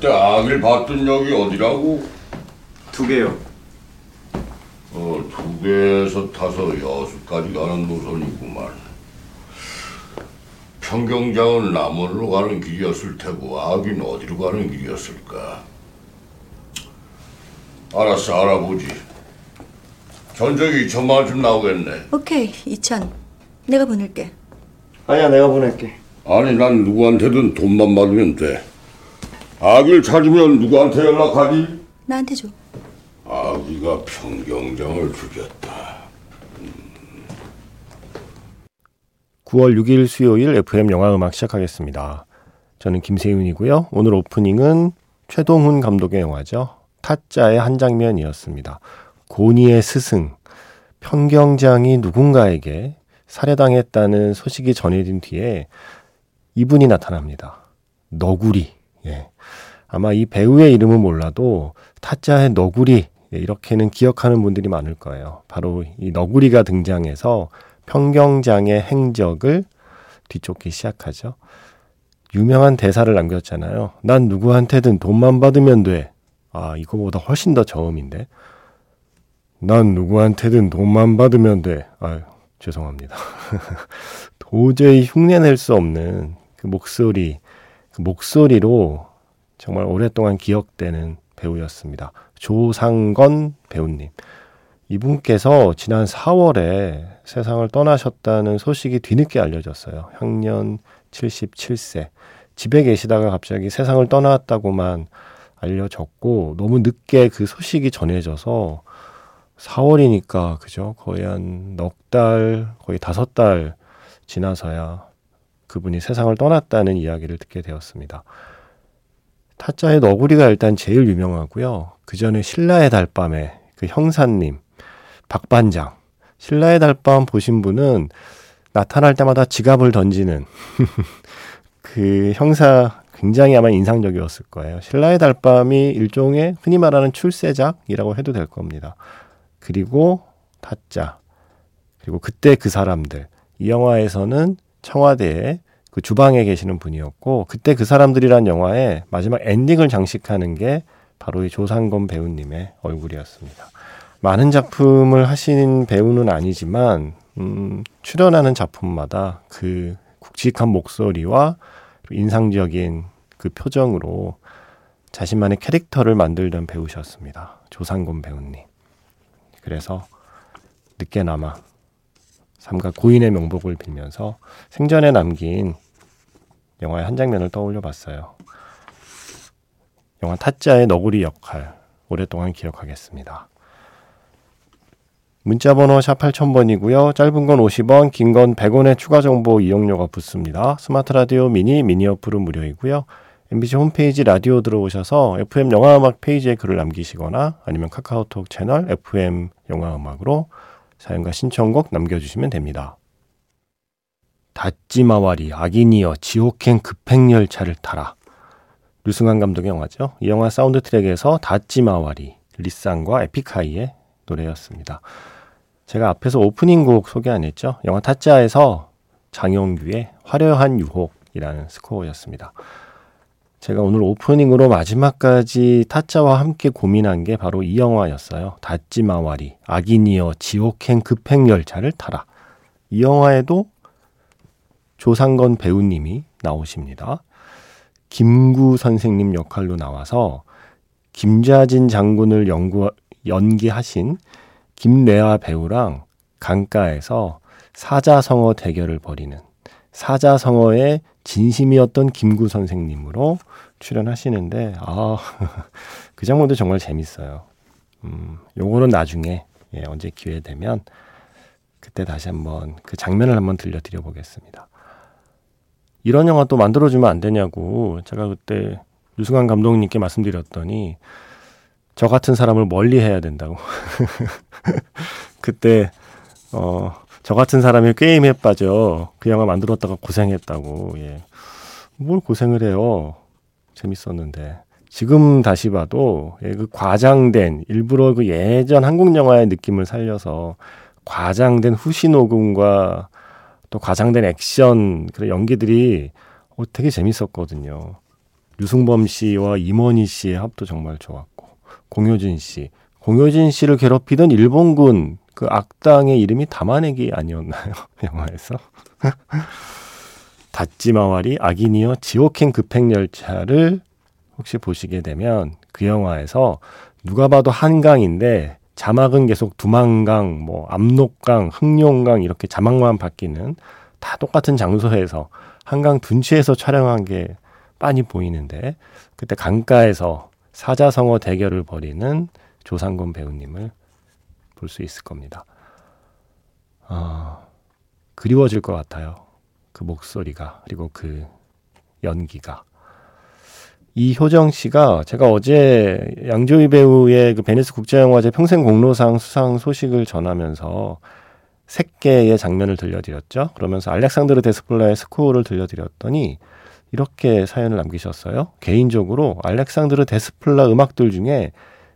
그때 아기를 봤던 역이 어디라고? 두 개요. 어, 두 개에서 타서 여수까지 가는 노선이구만. 평경장은 남원으로 가는 길이었을 테고 아기는 어디로 가는 길이었을까? 알았어, 알아보지. 전적이 2천만 원쯤 나오겠네. 오케이, 2천. 내가 보낼게. 아니야, 내가 보낼게. 아니, 난 누구한테든 돈만 받으면 돼. 아기를 찾으면 누구한테 연락하지? 나한테 줘. 아기가 평경장을 죽였다. 9월 6일 수요일 FM 영화 음악 시작하겠습니다. 저는 김세윤이고요. 오늘 오프닝은 최동훈 감독의 영화죠. 타짜의 한 장면이었습니다. 고니의 스승, 평경장이 누군가에게 살해당했다는 소식이 전해진 뒤에 이분이 나타납니다. 너구리. 예. 아마 이 배우의 이름은 몰라도 타짜의 너구리 예, 이렇게는 기억하는 분들이 많을 거예요. 바로 이 너구리가 등장해서 평경장의 행적을 뒤쫓기 시작하죠. 유명한 대사를 남겼잖아요. 난 누구한테든 돈만 받으면 돼. 아, 이거보다 훨씬 더 저음인데. 난 누구한테든 돈만 받으면 돼. 아유, 죄송합니다. 도저히 흉내낼 수 없는 그 목소리, 그 목소리로 정말 오랫동안 기억되는 배우였습니다. 조상건 배우님. 이분께서 지난 4월에 세상을 떠나셨다는 소식이 뒤늦게 알려졌어요. 향년 77세. 집에 계시다가 갑자기 세상을 떠났다고만 알려졌고, 너무 늦게 그 소식이 전해져서 4월이니까, 그죠? 거의 한 넉 달, 거의 다섯 달 지나서야 그분이 세상을 떠났다는 이야기를 듣게 되었습니다. 타짜의 너구리가 일단 제일 유명하고요. 그 전에 신라의 달밤에 그 형사님, 박반장. 신라의 달밤 보신 분은 나타날 때마다 지갑을 던지는 그 형사 굉장히 아마 인상적이었을 거예요. 신라의 달밤이 일종의 흔히 말하는 출세작이라고 해도 될 겁니다. 그리고 타짜. 그리고 그때 그 사람들. 이 영화에서는 청와대에 그 주방에 계시는 분이었고 그때 그 사람들이란 영화의 마지막 엔딩을 장식하는 게 바로 이 조상건 배우님의 얼굴이었습니다. 많은 작품을 하신 배우는 아니지만 음, 출연하는 작품마다 그 굵직한 목소리와 인상적인 그 표정으로 자신만의 캐릭터를 만들던 배우셨습니다. 조상곤 배우님. 그래서 늦게나마 삼가 고인의 명복을 빌면서 생전에 남긴 영화의 한 장면을 떠올려 봤어요. 영화 타짜의 너구리 역할 오랫동안 기억하겠습니다. 문자 번호 샵 8000번이고요. 짧은 건 50원, 긴 건 100원의 추가 정보 이용료가 붙습니다. 스마트 라디오 미니, 미니 어플은 무료이고요. MBC 홈페이지 라디오 들어오셔서 FM 영화음악 페이지에 글을 남기시거나 아니면 카카오톡 채널 FM 영화음악으로 사연과 신청곡 남겨주시면 됩니다. 다찌마와리 악인이여 지옥행 급행열차를 타라. 류승환 감독의 영화죠. 이 영화 사운드 트랙에서 다찌마와리 리쌍과 에픽하이의 노래였습니다. 제가 앞에서 오프닝 곡 소개 안 했죠? 영화 타짜에서 장영규의 화려한 유혹이라는 스코어였습니다. 제가 오늘 오프닝으로 마지막까지 타짜와 함께 고민한 게 바로 이 영화였어요. 다찌마와리, 악인이여 지옥행 급행열차를 타라. 이 영화에도 조상건 배우님이 나오십니다. 김구 선생님 역할로 나와서 김자진 장군을 연구, 연기하신 김래아 배우랑 강가에서 사자성어 대결을 벌이는 사자성어의 진심이었던 김구 선생님으로 출연하시는데 아, 그 장면도 정말 재밌어요. 음, 요거는 나중에 예, 언제 기회 되면 그때 다시 한번 그 장면을 한번 들려드려 보겠습니다. 이런 영화 또 만들어주면 안 되냐고 제가 그때 유승환 감독님께 말씀드렸더니 저 같은 사람을 멀리 해야 된다고. 그때 어, 저 같은 사람이 게임에 빠져 그 영화 만들었다가 고생했다고. 예. 뭘 고생을 해요. 재밌었는데. 지금 다시 봐도 예, 그 과장된 일부러 그 예전 한국 영화의 느낌을 살려서 과장된 후시 녹음과 또 과장된 액션 그런 연기들이 어, 되게 재밌었거든요. 유승범 씨와 임원희 씨의 합도 정말 좋았고 공효진 씨, 공효진 씨를 괴롭히던 일본군 그 악당의 이름이 담아내기 아니었나요? 영화에서. 다찌마와리 아기니어 지오킹 급행열차를 혹시 보시게 되면 그 영화에서 누가 봐도 한강인데 자막은 계속 두만강, 뭐 압록강, 흑룡강 이렇게 자막만 바뀌는 다 똑같은 장소에서 한강 둔치에서 촬영한 게 빤히 보이는데 그때 강가에서 사자성어 대결을 벌이는 조상곤 배우님을 볼 수 있을 겁니다. 아, 그리워질 것 같아요. 그 목소리가 그리고 그 연기가 이효정 씨가 제가 어제 양조위 배우의 그 베니스 국제영화제 평생 공로상 수상 소식을 전하면서 색, 계의 장면을 들려드렸죠. 그러면서 알렉산드르 데스플라의 스코어를 들려드렸더니 이렇게 사연을 남기셨어요. 개인적으로 알렉산드르 데스플라 음악들 중에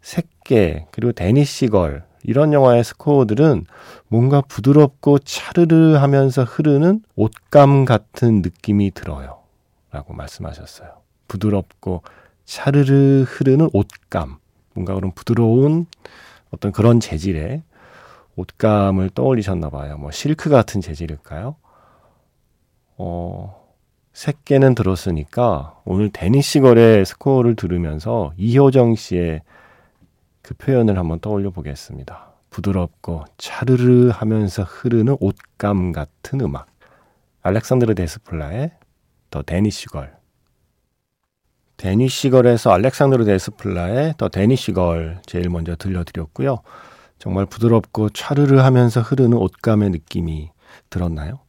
색, 계 그리고 Danish Girl 이런 영화의 스코어들은 뭔가 부드럽고 차르르 하면서 흐르는 옷감 같은 느낌이 들어요. 라고 말씀하셨어요. 부드럽고 차르르 흐르는 옷감. 뭔가 그런 부드러운 어떤 그런 재질의 옷감을 떠올리셨나 봐요. 뭐 실크 같은 재질일까요? 어, 새끼는 들었으니까 오늘 데니시 걸의 스코어를 들으면서 이효정 씨의 그 표현을 한번 떠올려 보겠습니다. 부드럽고 차르르 하면서 흐르는 옷감 같은 음악. 알렉산드르 데스플라의 The Danish Girl. Danish Girl에서 알렉산드르 데스플라의 The Danish Girl 제일 먼저 들려드렸고요. 정말 부드럽고 차르르 하면서 흐르는 옷감의 느낌이 들었나요?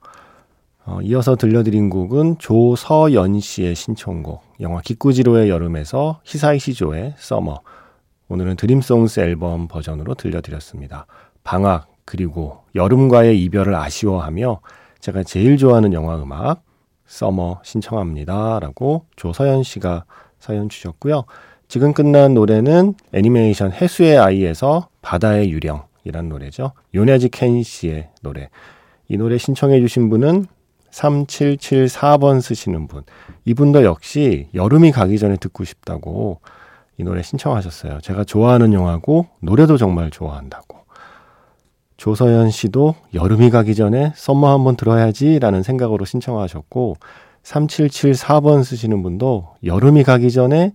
어, 이어서 들려드린 곡은 조서연 씨의 신청곡, 영화 기쿠지로의 여름에서 히사이시조의 Summer. 오늘은 Dream Songs 앨범 버전으로 들려드렸습니다. 방학, 그리고 여름과의 이별을 아쉬워하며 제가 제일 좋아하는 영화 음악, 서머 신청합니다. 라고 조서연 씨가 사연 주셨고요. 지금 끝난 노래는 애니메이션 해수의 아이에서 바다의 유령이란 노래죠. 요네지 켄 씨의 노래. 이 노래 신청해 주신 분은 3774번 쓰시는 분. 이분도 역시 여름이 가기 전에 듣고 싶다고 이 노래 신청하셨어요. 제가 좋아하는 영화고 노래도 정말 좋아한다고. 조서연 씨도 여름이 가기 전에 썸머 한번 들어야지 라는 생각으로 신청하셨고 3774번 쓰시는 분도 여름이 가기 전에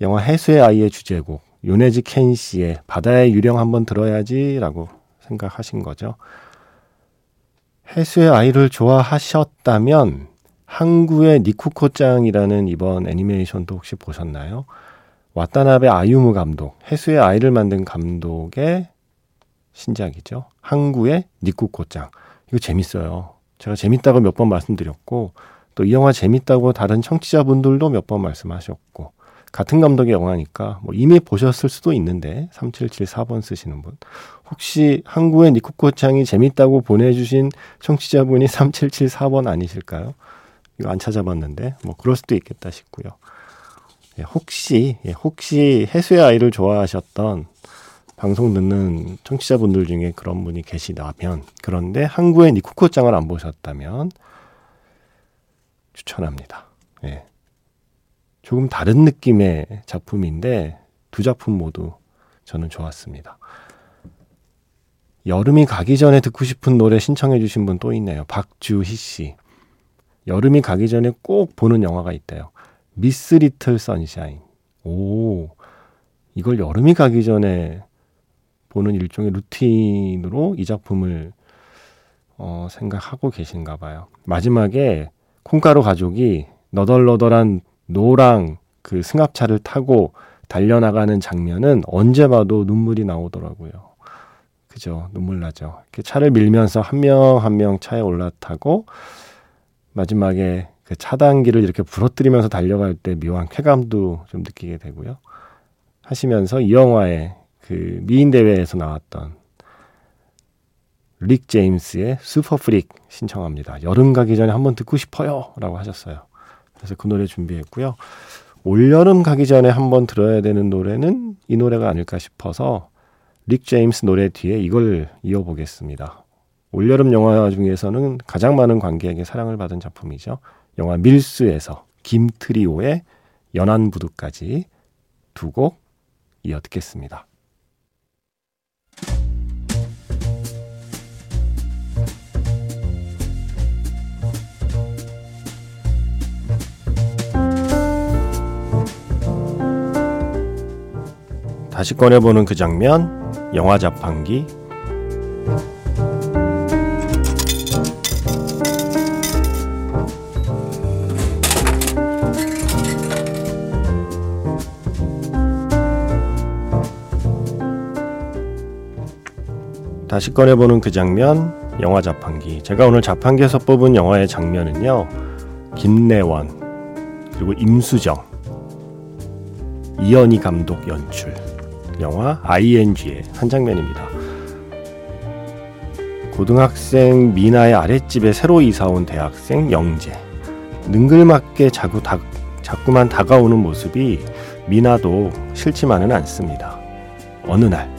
영화 해수의 아이의 주제곡 요네지 켄 씨의 바다의 유령 한번 들어야지 라고 생각하신 거죠. 해수의 아이를 좋아하셨다면 항구의 니쿠코짱이라는 이번 애니메이션도 혹시 보셨나요? 와타나베 아유무 감독, 해수의 아이를 만든 감독의 신작이죠. 항구의 니쿠코짱. 이거 재밌어요. 제가 재밌다고 몇 번 말씀드렸고 또 이 영화 재밌다고 다른 청취자분들도 몇 번 말씀하셨고 같은 감독의 영화니까 뭐 이미 보셨을 수도 있는데 3774번 쓰시는 분 혹시 한국의 니코코창이 재밌다고 보내주신 청취자분이 3774번 아니실까요? 이거 안 찾아봤는데 뭐 그럴 수도 있겠다 싶고요. 예, 혹시 예, 혹시 해수의 아이를 좋아하셨던 방송 듣는 청취자분들 중에 그런 분이 계시다면 그런데 한국의 니코코짱을 안 보셨다면 추천합니다. 예. 조금 다른 느낌의 작품인데 두 작품 모두 저는 좋았습니다. 여름이 가기 전에 듣고 싶은 노래 신청해 주신 분 또 있네요. 박주희 씨. 여름이 가기 전에 꼭 보는 영화가 있대요. 미스 리틀 선샤인. 오. 이걸 여름이 가기 전에 보는 일종의 루틴으로 이 작품을 어, 생각하고 계신가 봐요. 마지막에 콩가루 가족이 너덜너덜한 노랑 그 승합차를 타고 달려나가는 장면은 언제 봐도 눈물이 나오더라고요. 그죠? 눈물 나죠. 이렇게 차를 밀면서 한 명 한명 차에 올라타고 마지막에 그 차단기를 이렇게 부러뜨리면서 달려갈 때 묘한 쾌감도 좀 느끼게 되고요. 하시면서 이 영화의 그 미인 대회에서 나왔던 릭 제임스의 Super Freak 신청합니다. 여름 가기 전에 한번 듣고 싶어요. 라고 하셨어요. 그래서 그 노래 준비했고요. 올여름 가기 전에 한번 들어야 되는 노래는 이 노래가 아닐까 싶어서 릭 제임스 노래 뒤에 이걸 이어보겠습니다. 올여름 영화 중에서는 가장 많은 관객에게 사랑을 받은 작품이죠. 영화 밀수에서 김트리오의 연안부두까지 두 곡 이어 듣겠습니다. 다시 꺼내보는 그 장면, 영화 자판기. 다시 꺼내보는 그 장면, 영화 자판기. 제가 오늘 자판기에서 뽑은 영화의 장면은요, 김래원, 그리고 임수정, 이연희 감독 연출. 영화 ING의 한 장면입니다. 고등학생 미나의 아랫집에 새로 이사온 대학생 영재. 능글맞게 자꾸 다, 자꾸만 다가오는 모습이 미나도 싫지만은 않습니다. 어느 날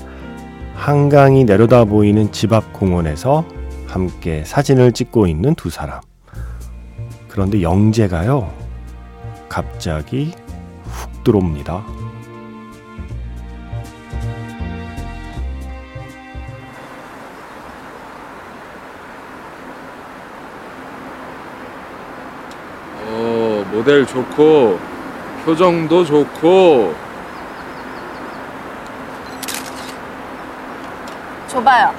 한강이 내려다 보이는 집 앞 공원에서 함께 사진을 찍고 있는 두 사람. 그런데 영재가요, 갑자기 훅 들어옵니다. 어, 모델 좋고 표정도 좋고 줘봐요.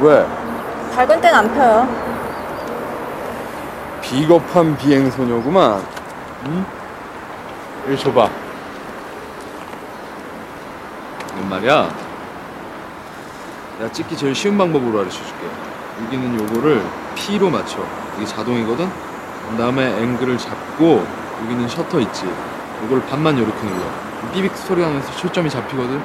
왜? 밝은 땐 안 펴요. 비겁한 비행 소녀구만. 응? 이리 줘봐. 이건 말이야. 내가 찍기 제일 쉬운 방법으로 가르쳐 줄게. 여기는 요거를 P로 맞춰. 이게 자동이거든. 그 다음에 앵글을 잡고 여기는 셔터 있지. 요걸 반만 이렇게 눌러. 삐빅 소리 나면서 초점이 잡히거든.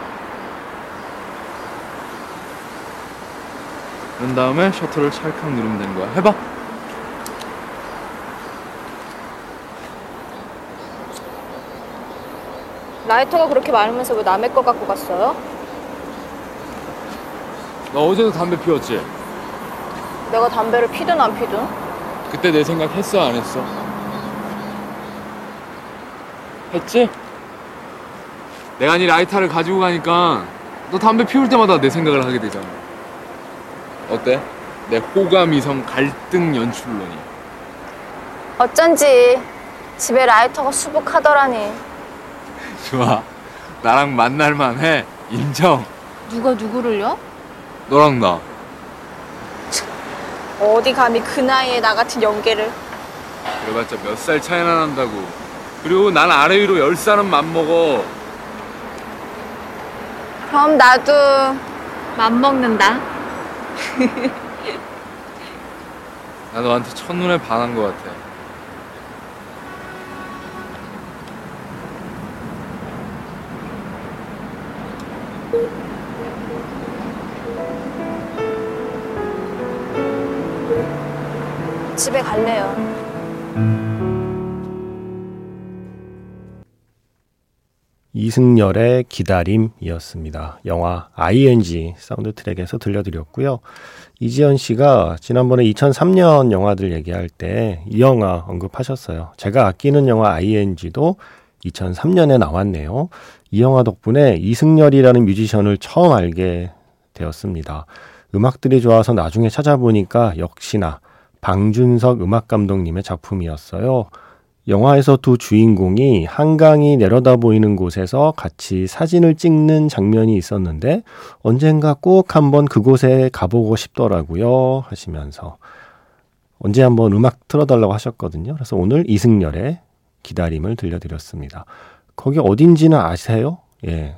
그런 다음에 셔터를 찰칵 누르면 되는 거야. 해봐. 라이터가 그렇게 많으면서 왜 남의 거 갖고 갔어요? 너 어제도 담배 피웠지? 내가 담배를 피든 안 피든? 그때 내 생각 했어 안 했어? 했지? 내가 네 라이터를 가지고 가니까 너 담배 피울 때마다 내 생각을 하게 되잖아. 어때? 내 호감 이성 갈등 연출론이. 어쩐지 집에 라이터가 수북하더라니. 좋아. 나랑 만날만 해. 인정. 누가 누구를요? 너랑 나. 어디 감히 그 나이에 나 같은 연계를. 그래봤자 몇 살 차이나 난다고. 그리고 난 아래 위로 열 살은 맘먹어. 그럼 나도 맘먹는다. 나 너한테 첫눈에 반한 것 같아. 집에 갈래요. 이승열의 기다림이었습니다. 영화 ING 사운드 트랙에서 들려드렸고요. 이지연 씨가 지난번에 2003년 영화들 얘기할 때 이 영화 언급하셨어요. 제가 아끼는 영화 ING도 2003년에 나왔네요. 이 영화 덕분에 이승열이라는 뮤지션을 처음 알게 되었습니다. 음악들이 좋아서 나중에 찾아보니까 역시나 방준석 음악 감독님의 작품이었어요. 영화에서 두 주인공이 한강이 내려다 보이는 곳에서 같이 사진을 찍는 장면이 있었는데 언젠가 꼭 한번 그곳에 가보고 싶더라고요 하시면서 언제 한번 음악 틀어달라고 하셨거든요. 그래서 오늘 이승열의 기다림을 들려드렸습니다. 거기 어딘지는 아세요? 예.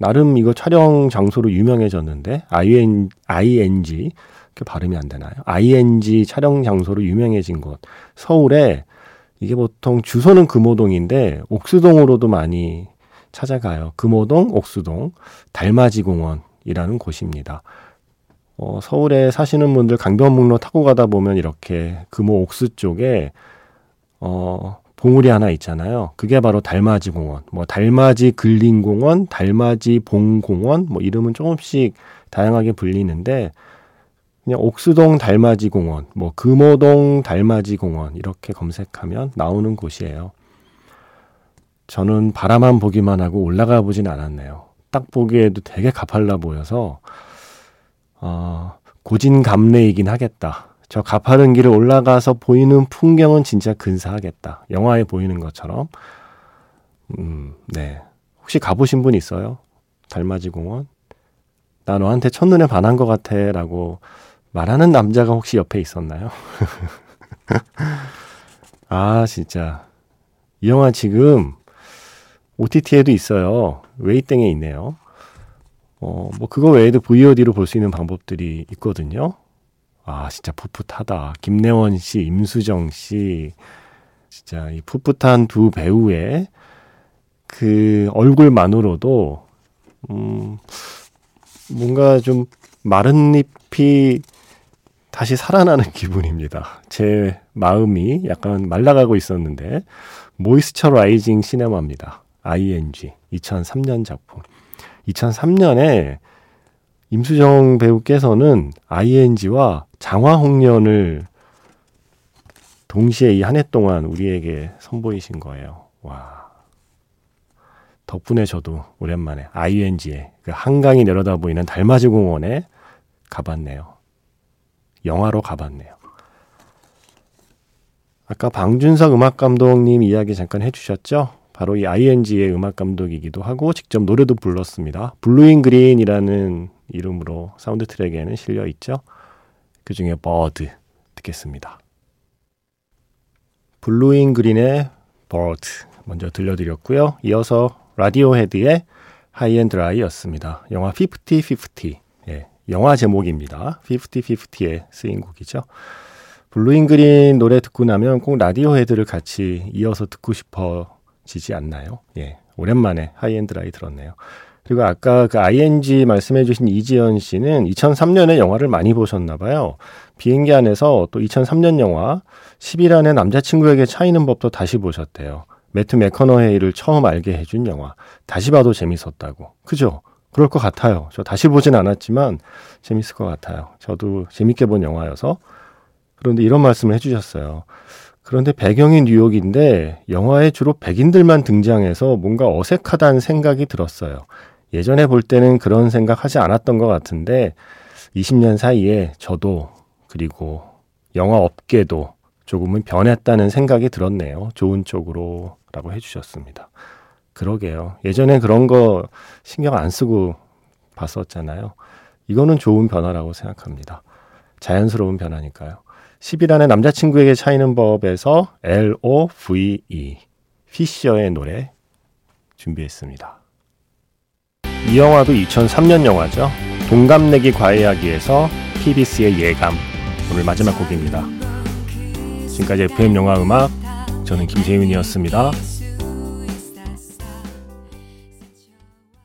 나름 이거 촬영 장소로 유명해졌는데 IN, ING 이렇게 발음이 안 되나요? ING 촬영 장소로 유명해진 곳 서울에 이게 보통 주소는 금호동인데 옥수동으로도 많이 찾아가요. 금호동, 옥수동, 달맞이 공원이라는 곳입니다. 어, 서울에 사시는 분들 강변북로 타고 가다 보면 이렇게 금호 옥수 쪽에 어, 봉우리 하나 있잖아요. 그게 바로 달맞이 공원, 뭐 달맞이 근린공원, 달맞이 봉공원, 뭐 이름은 조금씩 다양하게 불리는데 그냥 옥수동 달맞이 공원, 뭐 금호동 달맞이 공원 이렇게 검색하면 나오는 곳이에요. 저는 바라만 보기만 하고 올라가 보진 않았네요. 딱 보기에도 되게 가팔라 보여서 어, 고진감래이긴 하겠다. 저 가파른 길을 올라가서 보이는 풍경은 진짜 근사하겠다. 영화에 보이는 것처럼. 음, 네. 혹시 가보신 분 있어요? 달맞이 공원? 나 너한테 첫눈에 반한 것 같아. 라고 말하는 남자가 혹시 옆에 있었나요? 아, 진짜. 이 영화 지금 OTT에도 있어요. 웨이땡에 있네요. 어, 뭐 그거 외에도 VOD로 볼 수 있는 방법들이 있거든요. 아, 진짜 풋풋하다. 김래원 씨, 임수정 씨. 진짜 이 풋풋한 두 배우의 그 얼굴만으로도 음 뭔가 좀 마른 잎이 다시 살아나는 기분입니다. 제 마음이 약간 말라가고 있었는데 모이스처 라이징 시네마입니다. ING 2003년 작품. 2003년에 임수정 배우께서는 ING와 장화홍련을 동시에 이 한 해 동안 우리에게 선보이신 거예요. 와. 덕분에 저도 오랜만에 ING에 그 한강이 내려다 보이는 달맞이 공원에 가봤네요. 영화로 가봤네요. 아까 방준석 음악 감독님 이야기 잠깐 해주셨죠? 바로 이 ING의 음악 감독이기도 하고 직접 노래도 불렀습니다. Blue in Green이라는 이름으로 사운드 트랙에는 실려 있죠. 그 중에 Bird 듣겠습니다. Blue in Green의 Bird 먼저 들려드렸고요. 이어서 Radiohead의 High and Dry였습니다. 영화 50-50. 예, 영화 제목입니다. 50-50에 쓰인 곡이죠. Blue in Green 노래 듣고 나면 꼭 Radiohead를 같이 이어서 듣고 싶어지지 않나요? 예, 오랜만에 High and Dry 들었네요. 그리고 아까 그 ING 말씀해주신 이지연 씨는 2003년에 영화를 많이 보셨나 봐요. 비행기 안에서 또 2003년 영화 10일 안에 남자친구에게 차이는 법도 다시 보셨대요. 매트 맥커너헤이를 처음 알게 해준 영화. 다시 봐도 재밌었다고. 그죠? 그럴 것 같아요. 저 다시 보진 않았지만 재밌을 것 같아요. 저도 재밌게 본 영화여서. 그런데 이런 말씀을 해주셨어요. 그런데 배경이 뉴욕인데 영화에 주로 백인들만 등장해서 뭔가 어색하다는 생각이 들었어요. 예전에 볼 때는 그런 생각 하지 않았던 것 같은데 20년 사이에 저도 그리고 영화 업계도 조금은 변했다는 생각이 들었네요. 좋은 쪽으로 라고 해주셨습니다. 그러게요. 예전에 그런 거 신경 안 쓰고 봤었잖아요. 이거는 좋은 변화라고 생각합니다. 자연스러운 변화니까요. 10일 안에 남자친구에게 차이는 법에서 L-O-V-E 피셔의 노래 준비했습니다. 이 영화도 2003년 영화죠. 동갑내기 과외하기에서 TBS의 예감 오늘 마지막 곡입니다. 지금까지 FM 영화 음악 저는 김재윤이었습니다.